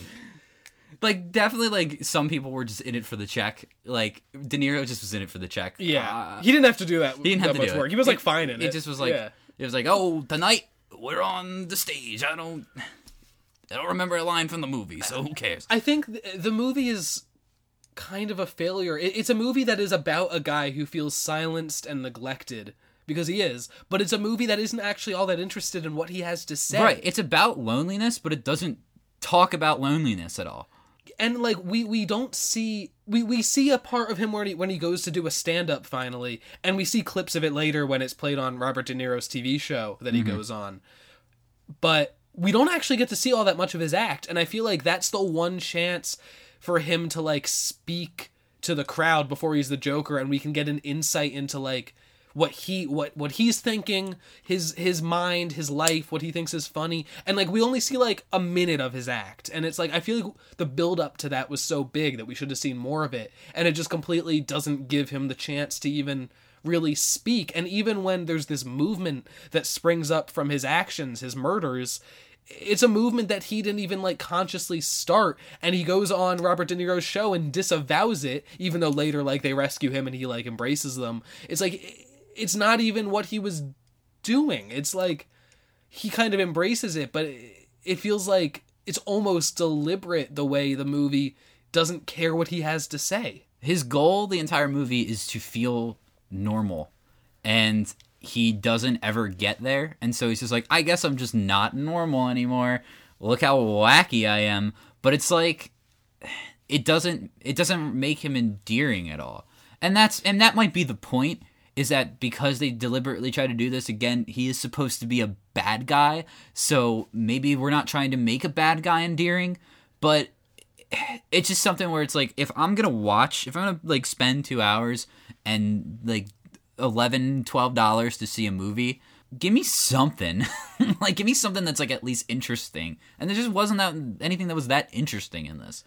Speaker 2: Like, definitely, like, some people were just in it for the check. Like, De Niro just was in it for the check.
Speaker 1: yeah,
Speaker 2: Uh,
Speaker 1: he didn't have to do that.
Speaker 2: He didn't have
Speaker 1: that
Speaker 2: to
Speaker 1: much
Speaker 2: do
Speaker 1: work.
Speaker 2: it.
Speaker 1: He was like
Speaker 2: It-
Speaker 1: fine in it.
Speaker 2: It just was like
Speaker 1: Yeah.
Speaker 2: it was like, oh, tonight we're on the stage. I don't, I don't remember a line from the movie, so who cares?
Speaker 1: I think th- the movie is kind of a failure. It- It's a movie that is about a guy who feels silenced and neglected because he is, but it's a movie that isn't actually all that interested in what he has to say.
Speaker 2: Right, it's about loneliness, but it doesn't talk about loneliness at all.
Speaker 1: and like we we don't see we we see a part of him when he when he goes to do a stand up finally and we see clips of it later when it's played on Robert De Niro's TV show that he mm-hmm. goes on but we don't actually get to see all that much of his act and I feel like that's the one chance for him to like speak to the crowd before he's the Joker and we can get an insight into like what he what what he's thinking his his mind his life what he thinks is funny and like we only see like a minute of his act and it's like i feel like the build up to that was so big that we should have seen more of it and it just completely doesn't give him the chance to even really speak. And even when there's this movement that springs up from his actions his murders it's a movement that he didn't even like consciously start. And he goes on robert de niro's show and disavows it even though later like they rescue him and he like embraces them. It's like it's not even what he was doing. It's like he kind of embraces it but it, feels like it's almost deliberate the way the movie doesn't care what he has to say.
Speaker 2: His goal the entire movie is to feel normal, and he doesn't ever get there. And so he's just like, I guess I'm just not normal anymore. Look how wacky I am. But it's like, it doesn't it doesn't make him endearing at all. And that's and that might be the point is that because they deliberately try to do this again, he is supposed to be a bad guy. So maybe we're not trying to make a bad guy endearing, but it's just something where it's like if I'm going to watch, if I'm going to like spend 2 hours and like 11 12 dollars to see a movie, give me something. (laughs) like give me something that's like at least interesting. And there just wasn't that anything that was that interesting in this.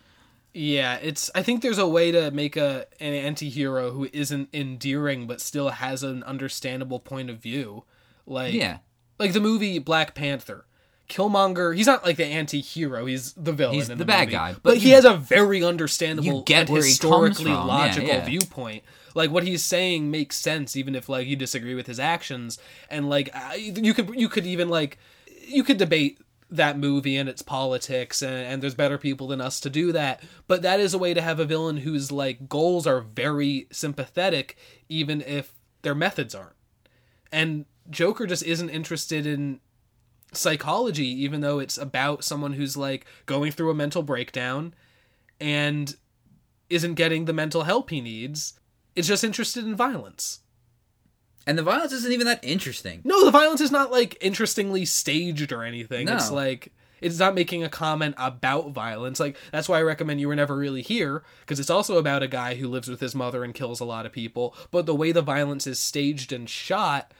Speaker 1: Yeah, it's. I think there's a way to make a an anti-hero who isn't endearing but still has an understandable point of view. Like
Speaker 2: Yeah.
Speaker 1: like the movie Black Panther Killmonger, he's not like the anti-hero, he's the villain.
Speaker 2: He's
Speaker 1: in
Speaker 2: the
Speaker 1: the
Speaker 2: bad
Speaker 1: movie.
Speaker 2: guy,
Speaker 1: But,
Speaker 2: but
Speaker 1: he has a very understandable
Speaker 2: get
Speaker 1: and
Speaker 2: where he comes
Speaker 1: historically
Speaker 2: from. Yeah,
Speaker 1: logical
Speaker 2: yeah.
Speaker 1: viewpoint. Like what he's saying makes sense even if like you disagree with his actions and like you could you could even like you could debate that movie and its politics and, and there's better people than us to do that but that is a way to have a villain whose like goals are very sympathetic even if their methods aren't and joker just isn't interested in psychology even though it's about someone who's like going through a mental breakdown and isn't getting the mental help he needs it's just interested in violence.
Speaker 2: And the violence isn't even that interesting.
Speaker 1: no the violence is not like interestingly staged or anything. It's like it's not making a comment about violence. Like that's why i recommend you were never really here because it's also about a guy who lives with his mother and kills a lot of people. But the way the violence is staged and shot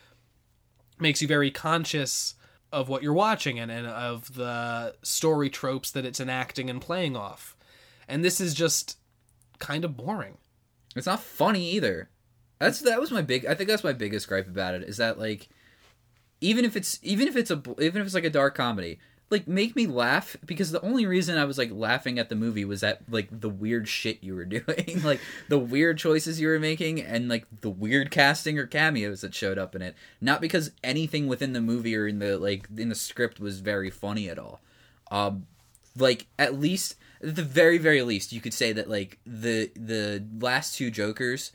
Speaker 1: makes you very conscious of what you're watching and, and of the story tropes that it's enacting and playing off and this is just kind of boring
Speaker 2: It's not funny either. That's that was my big. I think that's my biggest gripe about it is that like, even if it's even if it's a even if it's like a dark comedy, like make me laugh because the only reason I was like laughing at the movie was that like the weird shit you were (laughs) doing, like the weird choices you were making, and like the weird casting or cameos that showed up in it. Not because anything within the movie or in the like in the script was very funny at all. Um, like at least at the very very least you could say that like the the last two jokers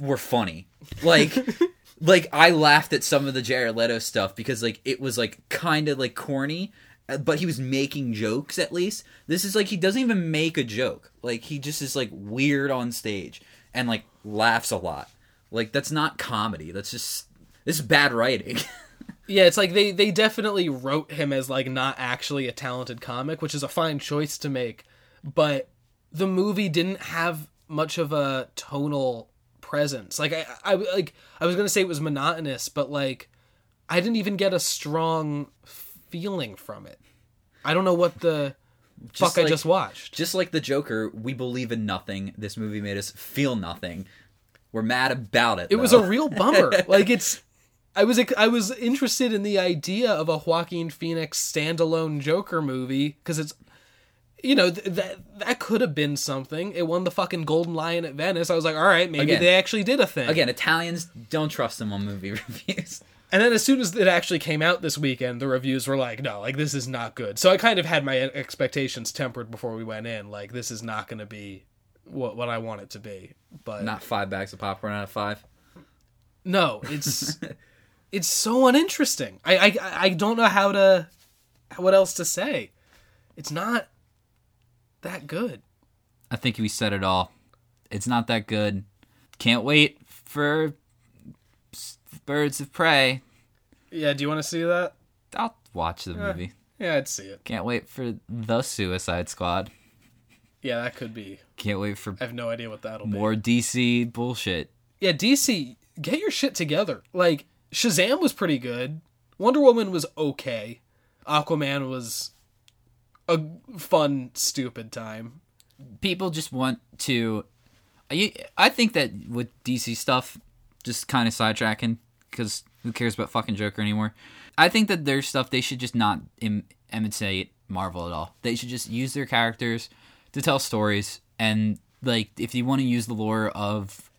Speaker 2: were funny like (laughs) like i laughed at some of the jared leto stuff because like it was like kind of like corny but he was making jokes at least. This is like he doesn't even make a joke. Like he just is like weird on stage and like laughs a lot. Like that's not comedy. That's just this is bad writing. (laughs)
Speaker 1: Yeah, it's like they they definitely wrote him as like not actually a talented comic, which is a fine choice to make, but the movie didn't have much of a tonal presence. Like I, I like I was gonna say it was monotonous, but like I didn't even get a strong feeling from it. I don't know what the fuck I just watched.
Speaker 2: Just like the Joker, we believe in nothing. This movie made us feel nothing. We're mad about it.
Speaker 1: It was a real bummer. (laughs) like it's I was I was interested in the idea of a Joaquin Phoenix standalone Joker movie because it's you know th- that that could have been something. It won the fucking Golden Lion at Venice. I was like, all right, maybe
Speaker 2: Again.
Speaker 1: they actually did a thing.
Speaker 2: again Italians don't trust them on movie (laughs) reviews.
Speaker 1: And then as soon as it actually came out this weekend, the reviews were like, no, like this is not good. So I kind of had my expectations tempered before we went in. Like this is not going to be what what I want it to be. But
Speaker 2: Not five bags of popcorn out of five.
Speaker 1: No, it's (laughs) it's so uninteresting. I, I I don't know how to what else to say. It's not that good.
Speaker 2: I think we said it all. It's not that good. Can't wait for Birds of Prey.
Speaker 1: Yeah, do you want to see that?
Speaker 2: I'll watch the movie.
Speaker 1: Yeah, I'd see it.
Speaker 2: Can't wait for the Suicide Squad.
Speaker 1: Yeah, that could be.
Speaker 2: Can't wait for
Speaker 1: I have no idea what that'll be.
Speaker 2: more DC bullshit.
Speaker 1: Yeah, DC, get your shit together. Like Shazam was pretty good. Wonder Woman was okay. Aquaman was a fun, stupid time.
Speaker 2: people just want to I I think that with DC stuff just kind of sidetracking cuz who cares about fucking Joker anymore. I think that their stuff they should just not Im- imitate Marvel at all. They should just use their characters to tell stories and like if you want to use the lore of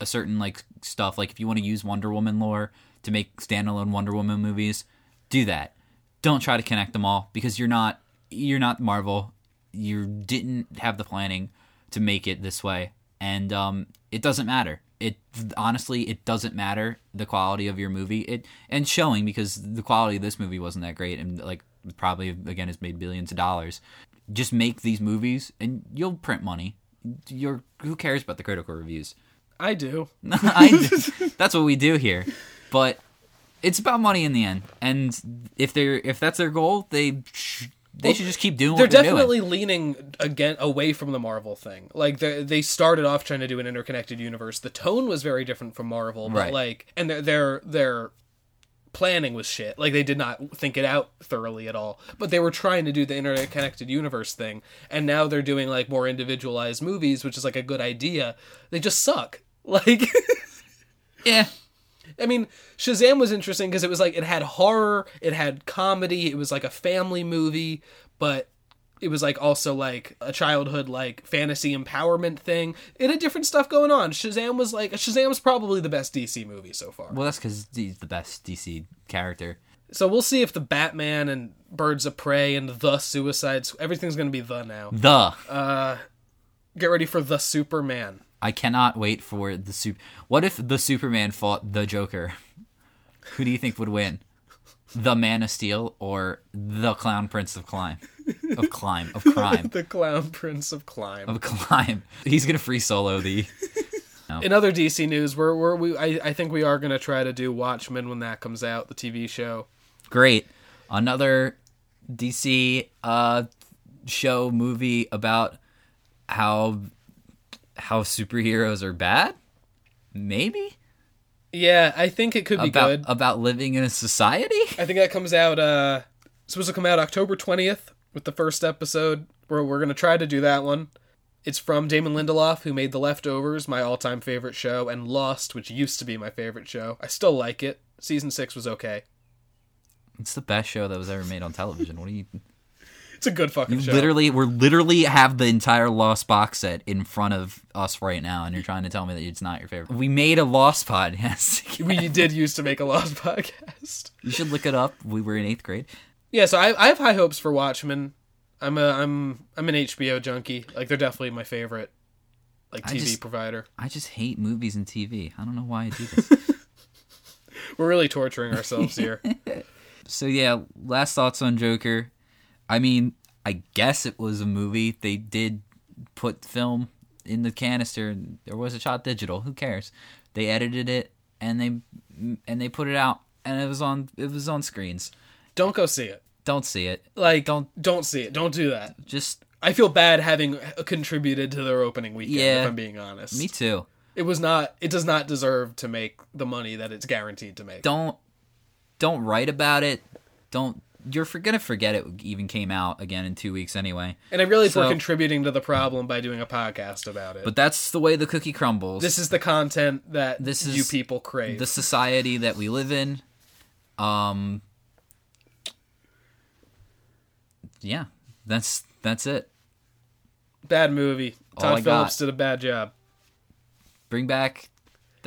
Speaker 2: a certain like stuff like if you want to use Wonder Woman lore to make standalone Wonder Woman movies, do that. Don't try to connect them all because you're not you're not Marvel you didn't have the planning to make it this way and um it doesn't matter it honestly it doesn't matter the quality of your movie. It and showing because the quality of this movie wasn't that great and like probably again has made billions of dollars. Just make these movies and you'll print money. You're who cares about the critical reviews?
Speaker 1: I do. (laughs) (laughs)
Speaker 2: I do. that's what we do here. But it's about money in the end. And if they're if that's their goal they sh- they should just keep doing
Speaker 1: They're
Speaker 2: what they're doing.
Speaker 1: definitely leaning again away from the Marvel thing. Like they they started off trying to do an interconnected universe. The tone was very different from Marvel, but
Speaker 2: Right.
Speaker 1: like and their their their planning was shit. Like they did not think it out thoroughly at all. But they were trying to do the interconnected universe thing, and now they're doing like more individualized movies, which is like a good idea. They just suck. (laughs) Like
Speaker 2: Yeah.
Speaker 1: I mean, Shazam was interesting because it was like it had horror, it had comedy, it was like a family movie, but it was like also like a childhood like fantasy empowerment thing. It had different stuff going on. Shazam was like Shazam's probably the best DC movie so far.
Speaker 2: Well, that's because he's the best DC character.
Speaker 1: So we'll see if the Batman and Birds of Prey and the Suicide everything's gonna be the now.
Speaker 2: The Uh,
Speaker 1: Get ready for the Superman.
Speaker 2: I cannot wait for the super. What if the Superman fought the Joker? Who do you think would win? The Man of Steel or the Clown Prince of Climb? Of climb of crime (laughs)
Speaker 1: the Clown Prince of Climb.
Speaker 2: of climb. He's gonna free solo the. (laughs)
Speaker 1: In other DC news, we're, we're we I, I think we are gonna try to do Watchmen when that comes out, the TV show.
Speaker 2: Great, another DC uh show movie about how how superheroes are bad. Maybe
Speaker 1: Yeah, I think it could be
Speaker 2: about
Speaker 1: good.
Speaker 2: about living in a society.
Speaker 1: I think that comes out uh supposed to come out October twentieth with the first episode. Where we're gonna try to do that one. It's from Damon Lindelof, who made The Leftovers, my all-time favorite show, and Lost, which used to be my favorite show. I still like it. Season six was okay.
Speaker 2: It's the best show that was ever made on television. What do you?
Speaker 1: It's a good fucking show.
Speaker 2: Literally, we're literally have the entire Lost box set in front of us right now, and you're trying to tell me that it's not your favorite. We made a Lost podcast. (laughs)
Speaker 1: we did used to make a Lost podcast.
Speaker 2: you should look it up. We were in eighth grade.
Speaker 1: Yeah, so I, I have high hopes for Watchmen. I'm a I'm I'm an HBO junkie. Like they're definitely my favorite like
Speaker 2: I
Speaker 1: TV
Speaker 2: just-
Speaker 1: provider.
Speaker 2: I just hate movies and TV. I don't know why I do this. (laughs) (laughs)
Speaker 1: We're really torturing ourselves here.
Speaker 2: so yeah, last thoughts on Joker. I mean, I guess it was a movie. They did put film in the canister. There was a shot digital. Who cares? They edited it and they and they put it out, and it was on it was on screens.
Speaker 1: don't go see it.
Speaker 2: Don't see it.
Speaker 1: Like
Speaker 2: Don't-
Speaker 1: don't don't see it. Don't do that.
Speaker 2: Just
Speaker 1: I feel bad having contributed to their opening weekend.
Speaker 2: Yeah.
Speaker 1: if I'm being honest.
Speaker 2: me too.
Speaker 1: It was not. It does not deserve to make the money that it's guaranteed to make.
Speaker 2: Don't don't write about it. Don't you're for, gonna forget it even came out again in two weeks anyway.
Speaker 1: And I realize we're contributing to the problem by doing a podcast about it.
Speaker 2: But that's the way the cookie crumbles.
Speaker 1: this is the content that
Speaker 2: This is you
Speaker 1: people crave.
Speaker 2: the society that we live in. Um Yeah, that's that's it.
Speaker 1: bad movie. Todd
Speaker 2: I got.
Speaker 1: Phillips did a bad job.
Speaker 2: Bring back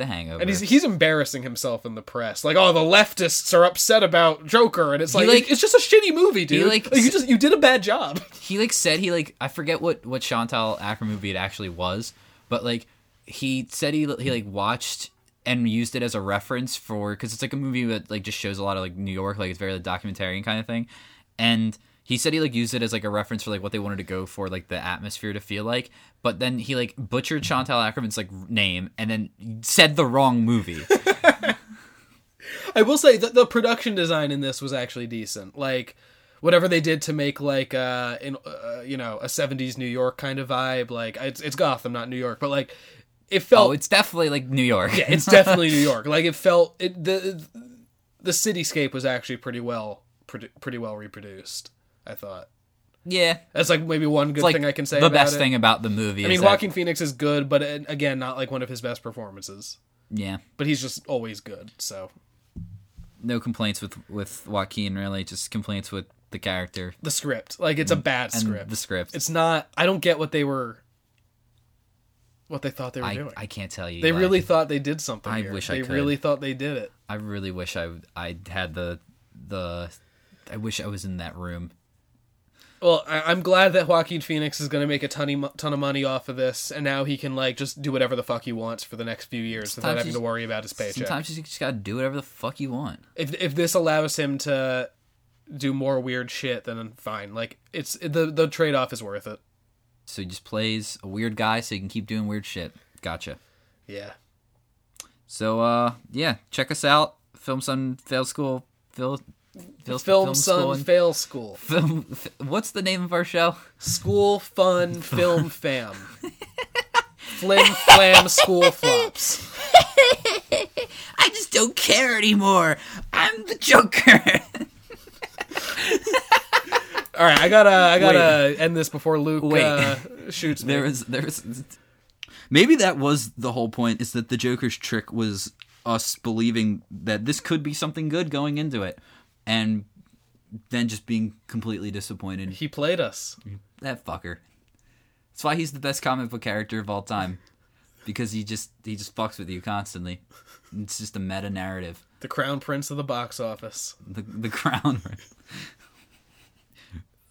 Speaker 2: the hangover.
Speaker 1: And he's he's embarrassing himself in the press. Like, oh, the leftists are upset about Joker, and it's like,
Speaker 2: like-
Speaker 1: it's just a shitty movie, dude.
Speaker 2: like-
Speaker 1: Like, you just you did a bad job. (laughs)
Speaker 2: he like said he like I forget what what Chantal Acker movie it actually was, but like he said he he like watched and used it as a reference for because it's like a movie that like just shows a lot of like New York, like it's very like, documentarian kind of thing, and he said he like used it as like a reference for like what they wanted to go for like the atmosphere to feel like, but then he like butchered Chantal Akerman's like name and then said the wrong movie. (laughs)
Speaker 1: I will say that the production design in this was actually decent. Like whatever they did to make like uh in uh, you know a 70s New York kind of vibe. Like it's it's Gotham, not New York, but like it felt
Speaker 2: oh, it's definitely like New York.
Speaker 1: yeah, it's definitely (laughs) New York. Like it felt it the the cityscape was actually pretty well produ- pretty well reproduced. I thought
Speaker 2: yeah.
Speaker 1: that's like maybe one good
Speaker 2: like
Speaker 1: thing I can say.
Speaker 2: the best
Speaker 1: it.
Speaker 2: thing about the movie.
Speaker 1: I mean,
Speaker 2: is that-
Speaker 1: Phoenix is good, but uh, again, not like one of his best performances.
Speaker 2: yeah.
Speaker 1: But he's just always good. So
Speaker 2: no complaints with with Joaquin really, just complaints with the character
Speaker 1: the script, like it's a bad
Speaker 2: Mm,
Speaker 1: script.
Speaker 2: the script.
Speaker 1: It's not. I don't get what they were. What they thought they were
Speaker 2: I,
Speaker 1: doing.
Speaker 2: I can't tell you.
Speaker 1: they
Speaker 2: like,
Speaker 1: really thought they did something.
Speaker 2: I
Speaker 1: here.
Speaker 2: wish I
Speaker 1: they
Speaker 2: could.
Speaker 1: really thought they did it.
Speaker 2: I really wish I I had the the. I wish I was in that room.
Speaker 1: Well, I, I'm glad that Joaquin Phoenix is going to make a ton of, ton of money off of this, and now he can like just do whatever the fuck he wants for the next few years without having to worry about his paycheck.
Speaker 2: Sometimes you just gotta do whatever the fuck you want.
Speaker 1: If if this allows him to do more weird shit, then fine. Like it's the the trade off is worth it.
Speaker 2: So he just plays a weird guy, so he can keep doing weird shit. Gotcha.
Speaker 1: Yeah.
Speaker 2: So uh, yeah, check us out. Film Sun Fail School. Phil.
Speaker 1: Film,
Speaker 2: and-
Speaker 1: Fail School. (laughs)
Speaker 2: Film. What's the name of our show?
Speaker 1: School Fun (laughs) Film Fam. Flim Flam School Flops. (laughs)
Speaker 2: I just don't care anymore. I'm the Joker.
Speaker 1: All right, I gotta I gotta end this before Luke
Speaker 2: Wait.
Speaker 1: uh, shoots me.
Speaker 2: there was there was maybe that was the whole point is that the Joker's trick was us believing that this could be something good going into it, and then just being completely disappointed.
Speaker 1: He played us.
Speaker 2: That fucker. That's why he's the best comic book character of all time, because he just he just fucks with you constantly. It's just a meta narrative.
Speaker 1: The crown prince of the box office.
Speaker 2: The the (laughs) crown.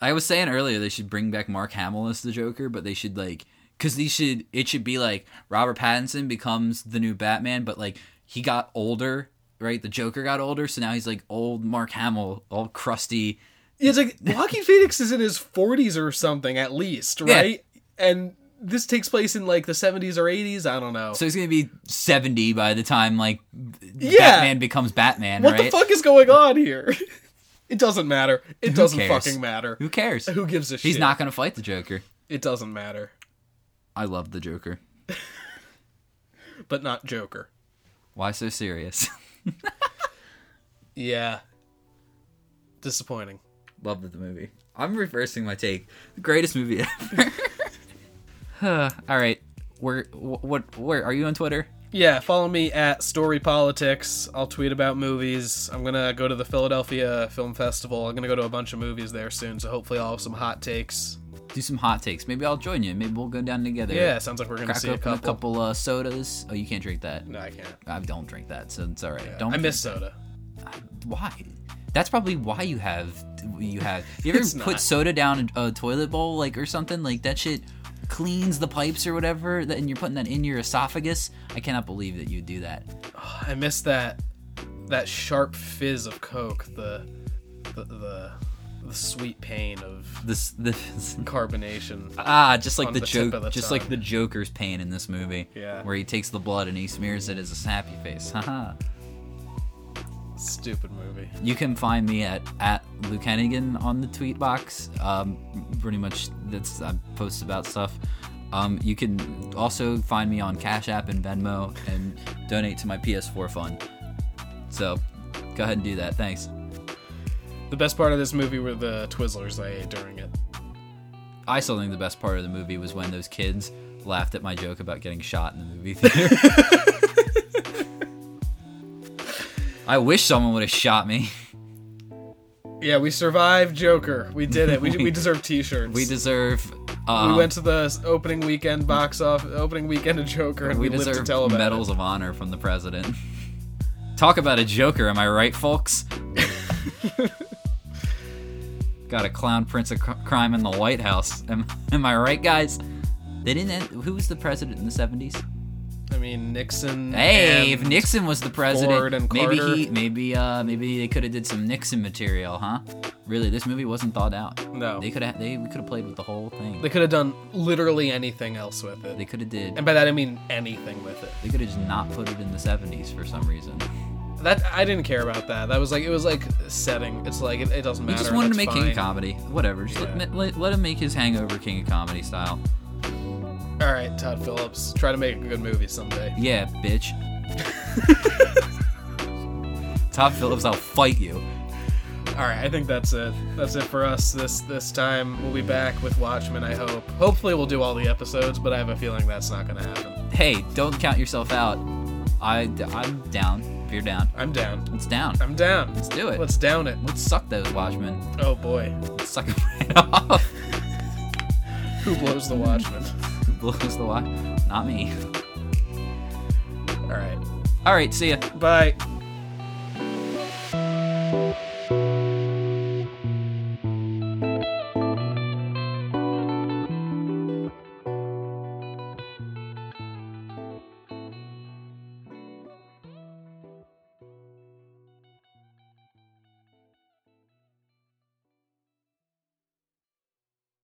Speaker 2: I was saying earlier they should bring back Mark Hamill as the Joker, but they should like because they should it should be like Robert Pattinson becomes the new Batman, but like he got older, right? The Joker got older, so now he's like old Mark Hamill, all crusty.
Speaker 1: It's like Joaquin Phoenix is in his 40s or something at least, right? And this takes place in like the 70s or 80s. I don't know.
Speaker 2: So he's gonna be seventy by the time like
Speaker 1: Yeah.
Speaker 2: Batman becomes Batman,
Speaker 1: what
Speaker 2: right?
Speaker 1: the fuck is going on here? (laughs) it doesn't matter. It
Speaker 2: Who
Speaker 1: doesn't
Speaker 2: cares?
Speaker 1: fucking matter.
Speaker 2: Who cares?
Speaker 1: Who gives a shit?
Speaker 2: He's not gonna fight the Joker.
Speaker 1: It doesn't matter.
Speaker 2: I love the Joker. (laughs)
Speaker 1: But not Joker.
Speaker 2: Why so serious? (laughs) (laughs)
Speaker 1: Yeah. Disappointing.
Speaker 2: Love the movie. I'm reversing my take. The greatest movie ever. (laughs) huh. All right. Where what where are you on Twitter?
Speaker 1: Yeah, follow me at Story Politics. I'll tweet about movies. I'm gonna go to the Philadelphia Film Festival. I'm gonna go to a bunch of movies there soon, so hopefully I'll have some hot takes.
Speaker 2: Do some hot takes. Maybe I'll join you. Maybe we'll go down together.
Speaker 1: Yeah, sounds like we're gonna
Speaker 2: Crack
Speaker 1: see a
Speaker 2: open
Speaker 1: couple.
Speaker 2: a couple uh, sodas. Oh, you can't drink that.
Speaker 1: No, I can't.
Speaker 2: I don't drink that, so it's all right. Don't.
Speaker 1: I miss soda.
Speaker 2: why that's probably why you have you have you ever put
Speaker 1: not.
Speaker 2: soda down a toilet bowl like or something like that shit cleans the pipes or whatever that, and you're putting that in your esophagus i cannot believe that you do that (sighs)
Speaker 1: I miss that that sharp fizz of Coke. The the the, the sweet pain of
Speaker 2: this this (laughs)
Speaker 1: carbonation.
Speaker 2: ah just like the,
Speaker 1: the
Speaker 2: joke just like the joker's pain in this movie
Speaker 1: Yeah.
Speaker 2: where he takes the blood and he smears it as a happy face (laughs) haha
Speaker 1: Stupid movie.
Speaker 2: You can find me at at Luke Hennigan on the tweet box. Um, pretty much that's I post about stuff. Um, you can also find me on Cash App and Venmo and donate to my PS4 fund. So go ahead and do that. Thanks.
Speaker 1: The best part of this movie were the Twizzlers I ate during it.
Speaker 2: I still think the best part of the movie was when those kids laughed at my joke about getting shot in the movie (laughs) theater. I wish someone would have shot me.
Speaker 1: Yeah, we survived Joker. We did it. We, (laughs) we deserve T-shirts.
Speaker 2: We deserve.
Speaker 1: We
Speaker 2: Um,
Speaker 1: went to the opening weekend box off, opening weekend of Joker, and we,
Speaker 2: we
Speaker 1: lived to tell about
Speaker 2: medals of honor from the president. Talk about a joker, am I right, folks? (laughs) Got a clown prince of cr- crime in the White House. Am, am I right, guys? They didn't. End, who was the president in the seventies?
Speaker 1: I mean, Nixon.
Speaker 2: Hey, if Nixon was the president, maybe he, maybe, uh, maybe they could have did some Nixon material, huh? Really, this movie wasn't thought out.
Speaker 1: No.
Speaker 2: They could have. They could have played with the whole thing.
Speaker 1: They could have done literally anything else with it.
Speaker 2: They could have did.
Speaker 1: and by that I mean anything with it.
Speaker 2: They could have just not put it in the seventies for some reason.
Speaker 1: That I didn't care about that. That was like it was like setting. It's like it, it doesn't matter.
Speaker 2: He just wanted to make King of. Comedy. Whatever. Just
Speaker 1: Yeah.
Speaker 2: let, let, let him make his Hangover King of Comedy style.
Speaker 1: All right, Todd Phillips, try to make a good movie someday.
Speaker 2: Yeah, bitch. (laughs) Todd Phillips, I'll fight you.
Speaker 1: All right, I think that's it. That's it for us this this time. We'll be back with Watchmen. I hope. Hopefully, we'll do all the episodes, but I have a feeling that's not going to happen.
Speaker 2: Hey, don't count yourself out. I, I'm down. You're down,
Speaker 1: I'm down.
Speaker 2: let's down.
Speaker 1: I'm down.
Speaker 2: Let's do it.
Speaker 1: Let's down it.
Speaker 2: Let's suck those Watchmen.
Speaker 1: Oh boy,
Speaker 2: Let's suck them right off. (laughs)
Speaker 1: who blows the Watchmen?
Speaker 2: Who blows the watch? Not me.
Speaker 1: All right,
Speaker 2: All right, see ya.
Speaker 1: bye.